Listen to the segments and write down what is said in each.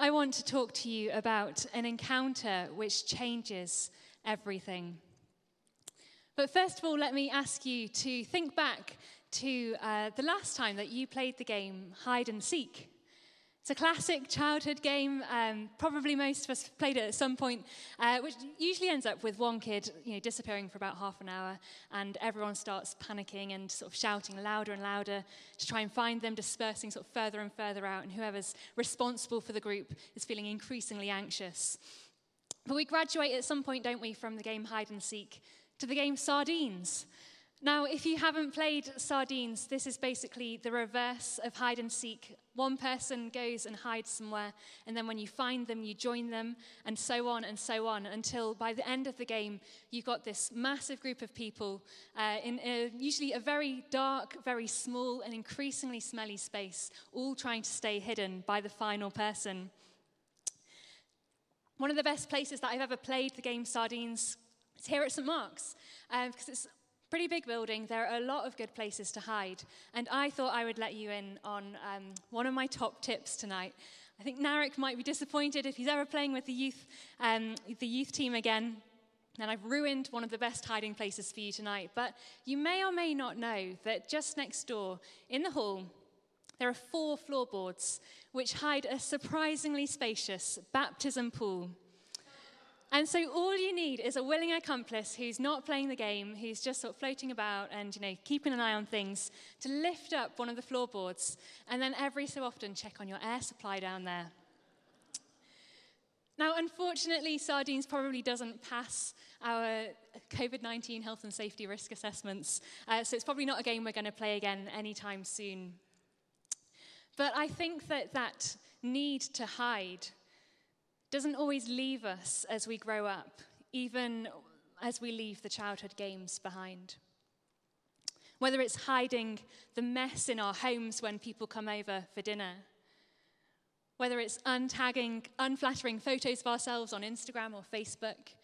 I want to talk to you about an encounter which changes everything. But first of all, let me ask you to think back to uh, the last time that you played the game hide and seek. It's a classic childhood game. Um, probably most of us played it at some point, uh, which usually ends up with one kid you know, disappearing for about half an hour, and everyone starts panicking and sort of shouting louder and louder to try and find them, dispersing sort of further and further out, and whoever's responsible for the group is feeling increasingly anxious. But we graduate at some point, don't we, from the game hide and seek to the game sardines. Now, if you haven't played sardines, this is basically the reverse of hide and seek. One person goes and hides somewhere, and then when you find them, you join them, and so on and so on, until by the end of the game, you've got this massive group of people uh, in a, usually a very dark, very small, and increasingly smelly space, all trying to stay hidden by the final person. One of the best places that I've ever played the game Sardines is here at St. Mark's, um, because it's Pretty big building. There are a lot of good places to hide. And I thought I would let you in on um, one of my top tips tonight. I think Narek might be disappointed if he's ever playing with the youth, um, the youth team again. And I've ruined one of the best hiding places for you tonight. But you may or may not know that just next door in the hall, there are four floorboards which hide a surprisingly spacious baptism pool. And so all you need is a willing accomplice who's not playing the game, who's just sort of floating about and you know keeping an eye on things, to lift up one of the floorboards, and then every so often check on your air supply down there. Now, unfortunately, Sardines probably doesn't pass our COVID 19 health and safety risk assessments, uh, so it's probably not a game we're going to play again anytime soon. But I think that that need to hide doesn't always leave us as we grow up, even as we leave the childhood games behind. Whether it's hiding the mess in our homes when people come over for dinner, whether it's untagging unflattering photos of ourselves on Instagram or Facebook,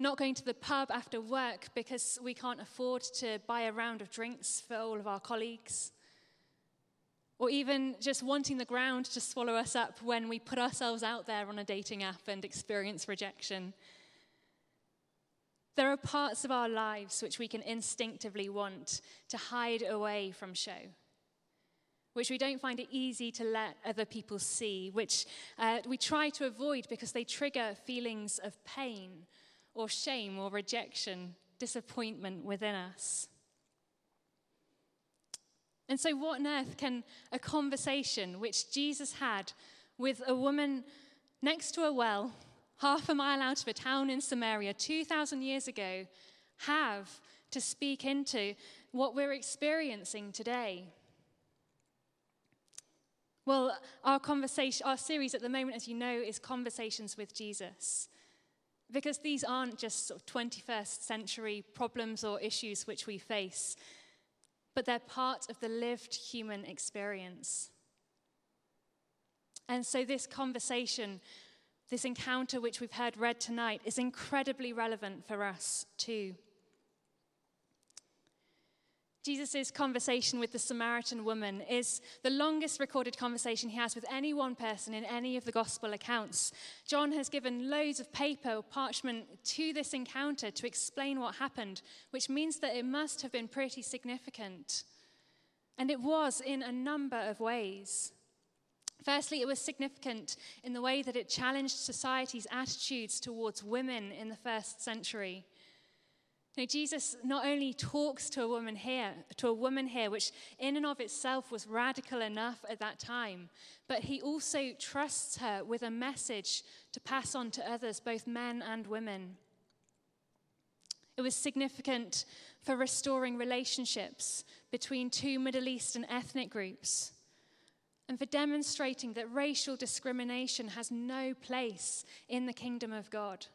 not going to the pub after work because we can't afford to buy a round of drinks for all of our colleagues, or even just wanting the ground to swallow us up when we put ourselves out there on a dating app and experience rejection. There are parts of our lives which we can instinctively want to hide away from show, which we don't find it easy to let other people see, which uh, we try to avoid because they trigger feelings of pain or shame or rejection, disappointment within us. And so, what on earth can a conversation which Jesus had with a woman next to a well, half a mile out of a town in Samaria 2,000 years ago, have to speak into what we're experiencing today? Well, our conversation, our series at the moment, as you know, is Conversations with Jesus. Because these aren't just sort of 21st century problems or issues which we face but they're part of the lived human experience. And so, this conversation, this encounter which we've heard read tonight, is incredibly relevant for us too. Jesus' conversation with the Samaritan woman is the longest recorded conversation he has with any one person in any of the gospel accounts. John has given loads of paper or parchment to this encounter to explain what happened, which means that it must have been pretty significant. And it was in a number of ways. Firstly, it was significant in the way that it challenged society's attitudes towards women in the first century. Now, Jesus not only talks to a woman here, to a woman here, which in and of itself was radical enough at that time, but he also trusts her with a message to pass on to others, both men and women. It was significant for restoring relationships between two Middle Eastern ethnic groups and for demonstrating that racial discrimination has no place in the kingdom of God.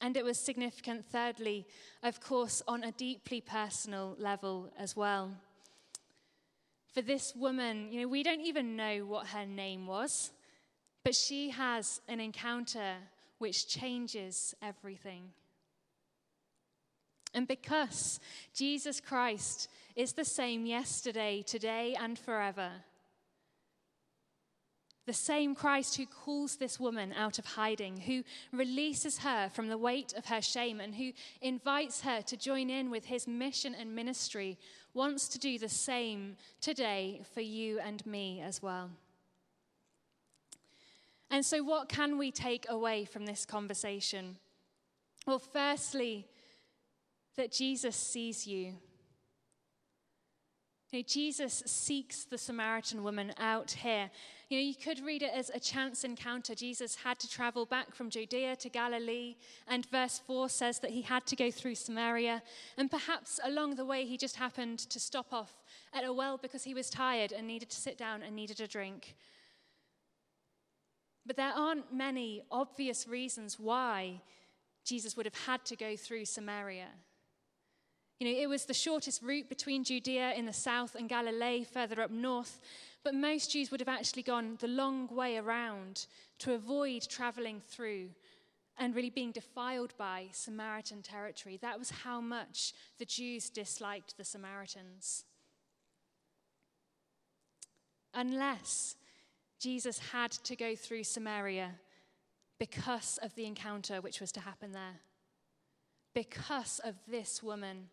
And it was significant, thirdly, of course, on a deeply personal level as well. For this woman, you know, we don't even know what her name was, but she has an encounter which changes everything. And because Jesus Christ is the same yesterday, today, and forever, The same Christ who calls this woman out of hiding, who releases her from the weight of her shame, and who invites her to join in with his mission and ministry, wants to do the same today for you and me as well. And so, what can we take away from this conversation? Well, firstly, that Jesus sees you. You know, Jesus seeks the Samaritan woman out here. You know, you could read it as a chance encounter. Jesus had to travel back from Judea to Galilee, and verse 4 says that he had to go through Samaria. And perhaps along the way, he just happened to stop off at a well because he was tired and needed to sit down and needed a drink. But there aren't many obvious reasons why Jesus would have had to go through Samaria. You know, it was the shortest route between Judea in the south and Galilee further up north, but most Jews would have actually gone the long way around to avoid traveling through and really being defiled by Samaritan territory. That was how much the Jews disliked the Samaritans. Unless Jesus had to go through Samaria because of the encounter which was to happen there, because of this woman.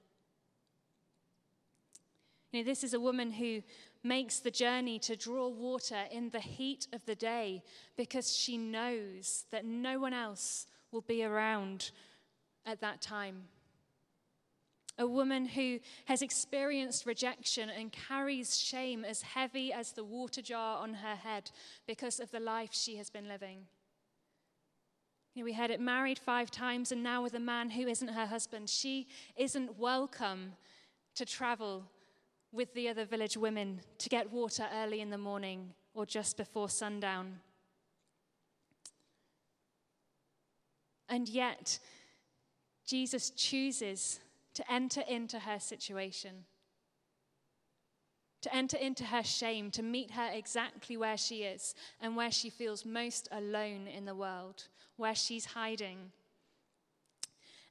You know, this is a woman who makes the journey to draw water in the heat of the day because she knows that no one else will be around at that time. A woman who has experienced rejection and carries shame as heavy as the water jar on her head because of the life she has been living. You know, we had it married five times and now with a man who isn't her husband. She isn't welcome to travel with the other village women to get water early in the morning or just before sundown. And yet, Jesus chooses to enter into her situation, to enter into her shame, to meet her exactly where she is and where she feels most alone in the world, where she's hiding.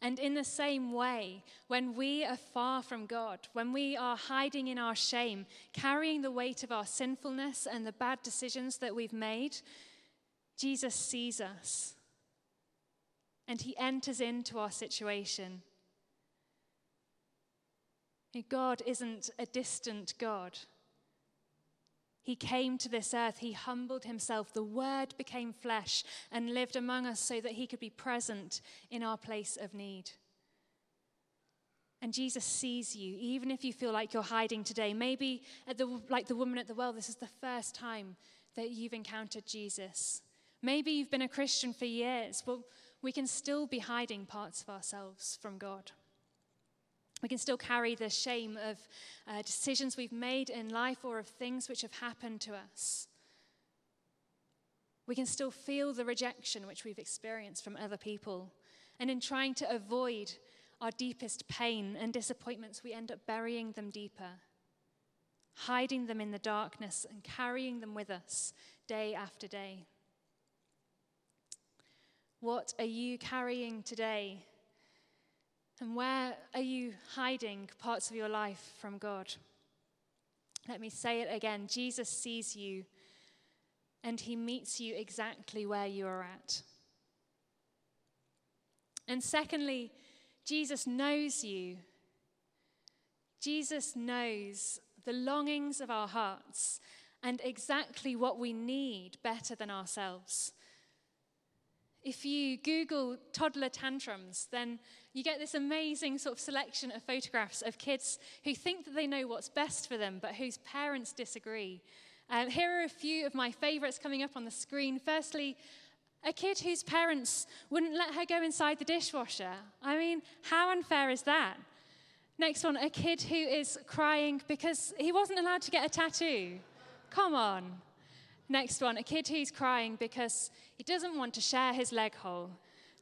And in the same way, when we are far from God, when we are hiding in our shame, carrying the weight of our sinfulness and the bad decisions that we've made, Jesus sees us. And he enters into our situation. God isn't a distant God. He came to this earth, he humbled himself. The Word became flesh and lived among us so that he could be present in our place of need. And Jesus sees you, even if you feel like you're hiding today. Maybe, the, like the woman at the well, this is the first time that you've encountered Jesus. Maybe you've been a Christian for years, but we can still be hiding parts of ourselves from God. We can still carry the shame of uh, decisions we've made in life or of things which have happened to us. We can still feel the rejection which we've experienced from other people. And in trying to avoid our deepest pain and disappointments, we end up burying them deeper, hiding them in the darkness, and carrying them with us day after day. What are you carrying today and where are you hiding parts of your life from God? Let me say it again Jesus sees you and he meets you exactly where you are at. And secondly, Jesus knows you. Jesus knows the longings of our hearts and exactly what we need better than ourselves. If you Google toddler tantrums, then you get this amazing sort of selection of photographs of kids who think that they know what's best for them, but whose parents disagree. Um, here are a few of my favorites coming up on the screen. Firstly, a kid whose parents wouldn't let her go inside the dishwasher. I mean, how unfair is that? Next one, a kid who is crying because he wasn't allowed to get a tattoo. Come on. Next one, a kid who's crying because he doesn't want to share his leg hole.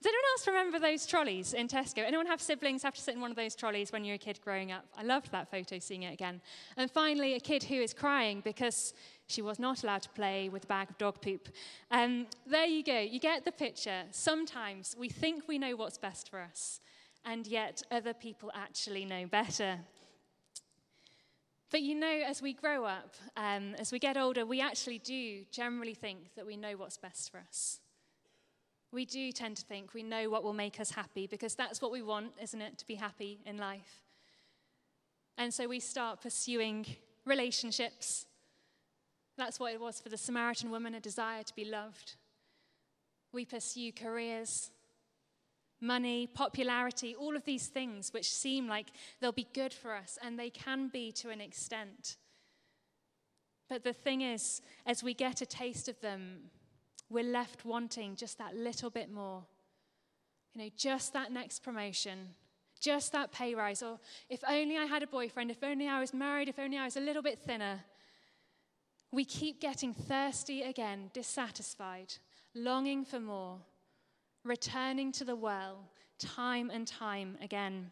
Does anyone else remember those trolleys in Tesco? Anyone have siblings have to sit in one of those trolleys when you're a kid growing up? I loved that photo, seeing it again. And finally, a kid who is crying because she was not allowed to play with a bag of dog poop. Um, there you go. You get the picture. Sometimes we think we know what's best for us, and yet other people actually know better. But you know, as we grow up, um, as we get older, we actually do generally think that we know what's best for us. We do tend to think we know what will make us happy because that's what we want, isn't it? To be happy in life. And so we start pursuing relationships. That's what it was for the Samaritan woman a desire to be loved. We pursue careers, money, popularity, all of these things which seem like they'll be good for us, and they can be to an extent. But the thing is, as we get a taste of them, we're left wanting just that little bit more. You know, just that next promotion, just that pay rise, or if only I had a boyfriend, if only I was married, if only I was a little bit thinner. We keep getting thirsty again, dissatisfied, longing for more returning to the well time and time again.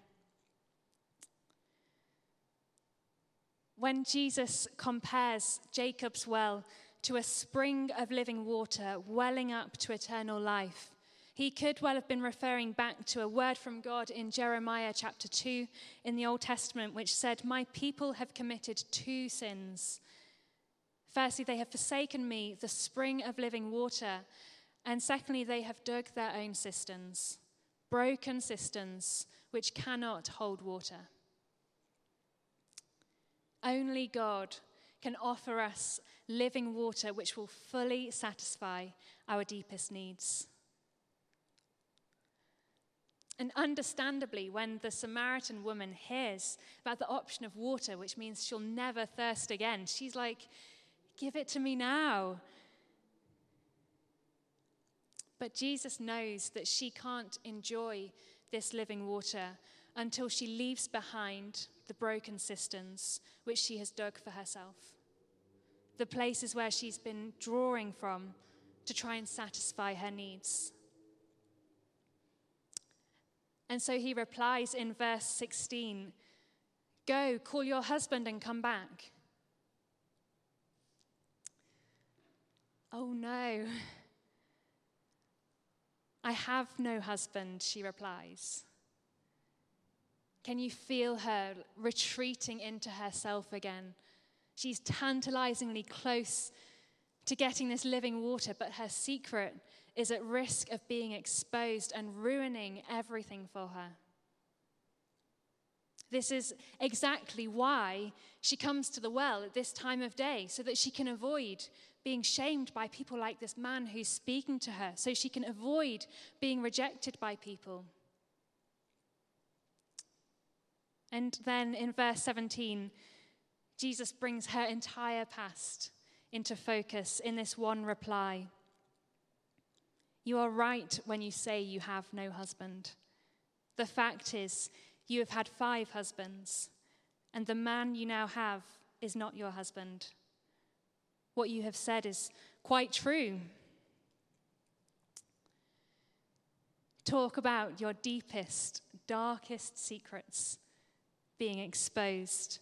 When Jesus compares Jacob's well to a spring of living water welling up to eternal life, he could well have been referring back to a word from God in Jeremiah chapter 2 in the Old Testament, which said, My people have committed two sins. Firstly, they have forsaken me, the spring of living water, and secondly, they have dug their own cisterns, broken cisterns which cannot hold water. Only God can offer us living water which will fully satisfy our deepest needs. And understandably, when the Samaritan woman hears about the option of water, which means she'll never thirst again, she's like, Give it to me now. But Jesus knows that she can't enjoy this living water until she leaves behind the broken cisterns which she has dug for herself, the places where she's been drawing from to try and satisfy her needs. And so he replies in verse 16 Go, call your husband and come back. Oh no. I have no husband, she replies. Can you feel her retreating into herself again? She's tantalizingly close to getting this living water, but her secret is at risk of being exposed and ruining everything for her. This is exactly why she comes to the well at this time of day, so that she can avoid being shamed by people like this man who's speaking to her, so she can avoid being rejected by people. And then in verse 17, Jesus brings her entire past into focus in this one reply. You are right when you say you have no husband. The fact is, you have had five husbands, and the man you now have is not your husband. What you have said is quite true. Talk about your deepest, darkest secrets being exposed.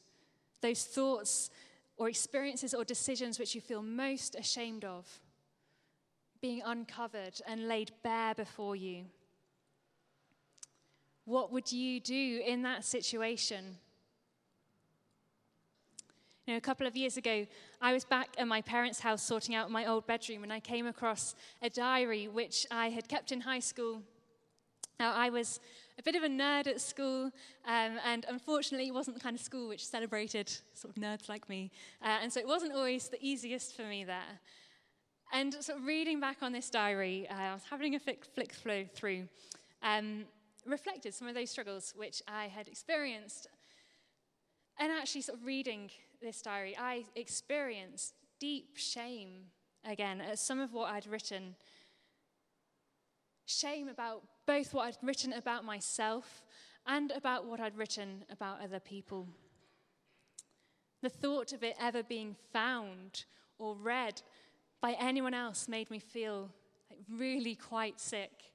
Those thoughts or experiences or decisions which you feel most ashamed of being uncovered and laid bare before you. What would you do in that situation? You know, a couple of years ago, I was back at my parents' house sorting out my old bedroom, and I came across a diary which I had kept in high school. Now, I was a bit of a nerd at school, um, and unfortunately, it wasn't the kind of school which celebrated sort of nerds like me. Uh, and so it wasn't always the easiest for me there. And sort of reading back on this diary, uh, I was having a flick, flick through, um, reflected some of those struggles which I had experienced. And actually, sort of reading this diary, I experienced deep shame again at some of what I'd written. Shame about both what I'd written about myself and about what I'd written about other people. The thought of it ever being found or read by anyone else made me feel like really quite sick.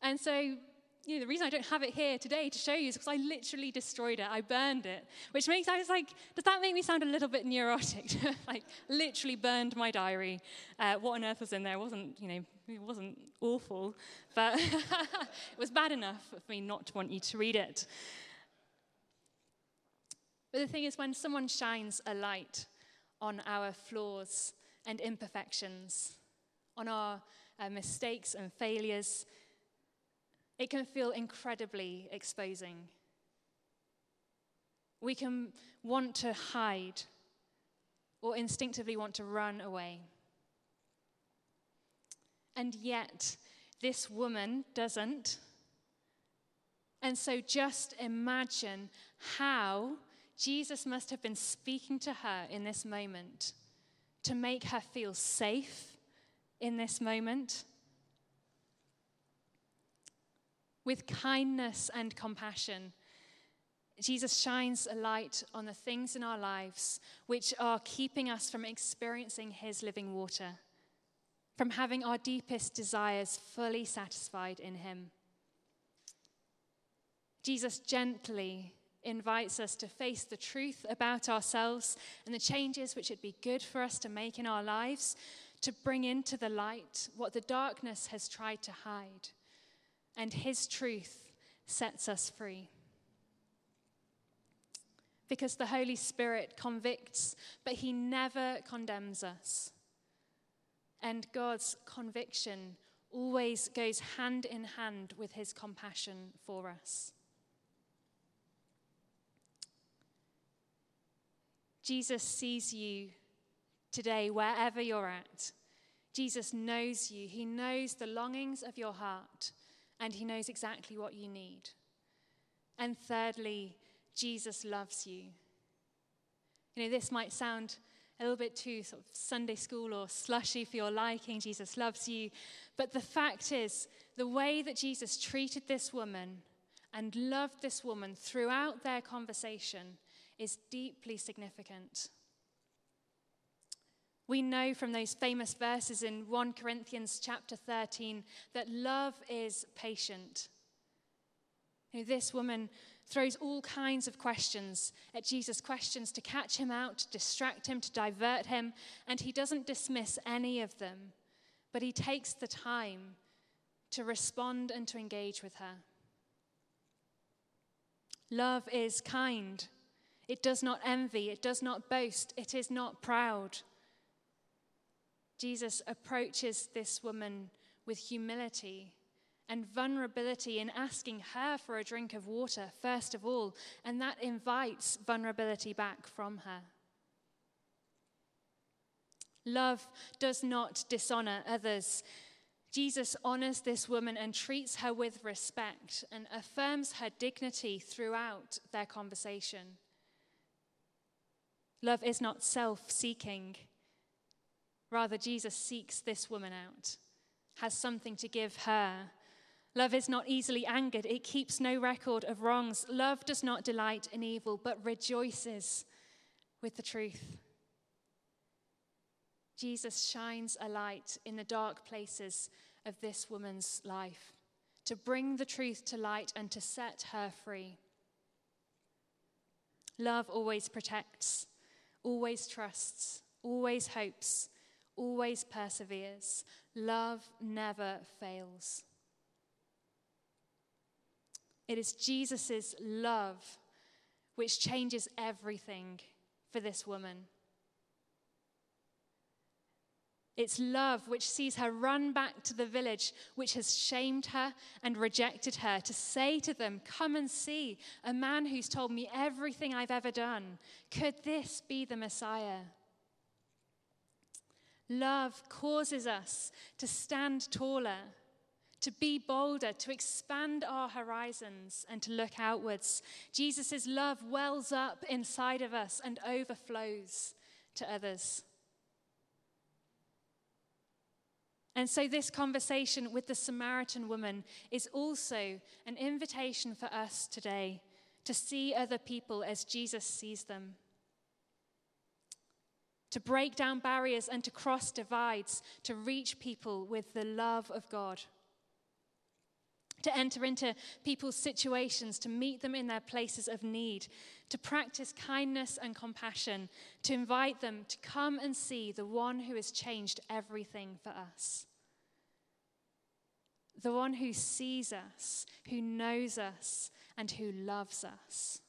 And so you know, the reason I don't have it here today to show you is because I literally destroyed it. I burned it, which makes I was like, does that make me sound a little bit neurotic? like literally burned my diary. Uh, what on earth was in there? It wasn't you know, it wasn't awful, but it was bad enough for me not to want you to read it. But the thing is, when someone shines a light on our flaws and imperfections, on our uh, mistakes and failures, it can feel incredibly exposing. We can want to hide or instinctively want to run away. And yet, this woman doesn't. And so just imagine how Jesus must have been speaking to her in this moment to make her feel safe in this moment. With kindness and compassion, Jesus shines a light on the things in our lives which are keeping us from experiencing his living water, from having our deepest desires fully satisfied in him. Jesus gently invites us to face the truth about ourselves and the changes which it'd be good for us to make in our lives, to bring into the light what the darkness has tried to hide. And his truth sets us free. Because the Holy Spirit convicts, but he never condemns us. And God's conviction always goes hand in hand with his compassion for us. Jesus sees you today, wherever you're at. Jesus knows you. He knows the longings of your heart, and He knows exactly what you need. And thirdly, Jesus loves you. You know, this might sound a little bit too sort of Sunday school or slushy for your liking. Jesus loves you. But the fact is, the way that Jesus treated this woman and loved this woman throughout their conversation is deeply significant. We know from those famous verses in 1 Corinthians chapter 13 that love is patient. You know, this woman throws all kinds of questions at Jesus, questions to catch him out, to distract him, to divert him, and he doesn't dismiss any of them, but he takes the time to respond and to engage with her. Love is kind. It does not envy, it does not boast, it is not proud. Jesus approaches this woman with humility and vulnerability in asking her for a drink of water, first of all, and that invites vulnerability back from her. Love does not dishonor others. Jesus honors this woman and treats her with respect and affirms her dignity throughout their conversation. Love is not self seeking. Rather, Jesus seeks this woman out, has something to give her. Love is not easily angered, it keeps no record of wrongs. Love does not delight in evil, but rejoices with the truth. Jesus shines a light in the dark places of this woman's life to bring the truth to light and to set her free. Love always protects, always trusts, always hopes, always perseveres. Love never fails. It is Jesus' love which changes everything for this woman. It's love which sees her run back to the village which has shamed her and rejected her to say to them, Come and see a man who's told me everything I've ever done. Could this be the Messiah? Love causes us to stand taller, to be bolder, to expand our horizons, and to look outwards. Jesus' love wells up inside of us and overflows to others. And so, this conversation with the Samaritan woman is also an invitation for us today to see other people as Jesus sees them, to break down barriers and to cross divides, to reach people with the love of God, to enter into people's situations, to meet them in their places of need, to practice kindness and compassion, to invite them to come and see the one who has changed everything for us. The one who sees us, who knows us, and who loves us.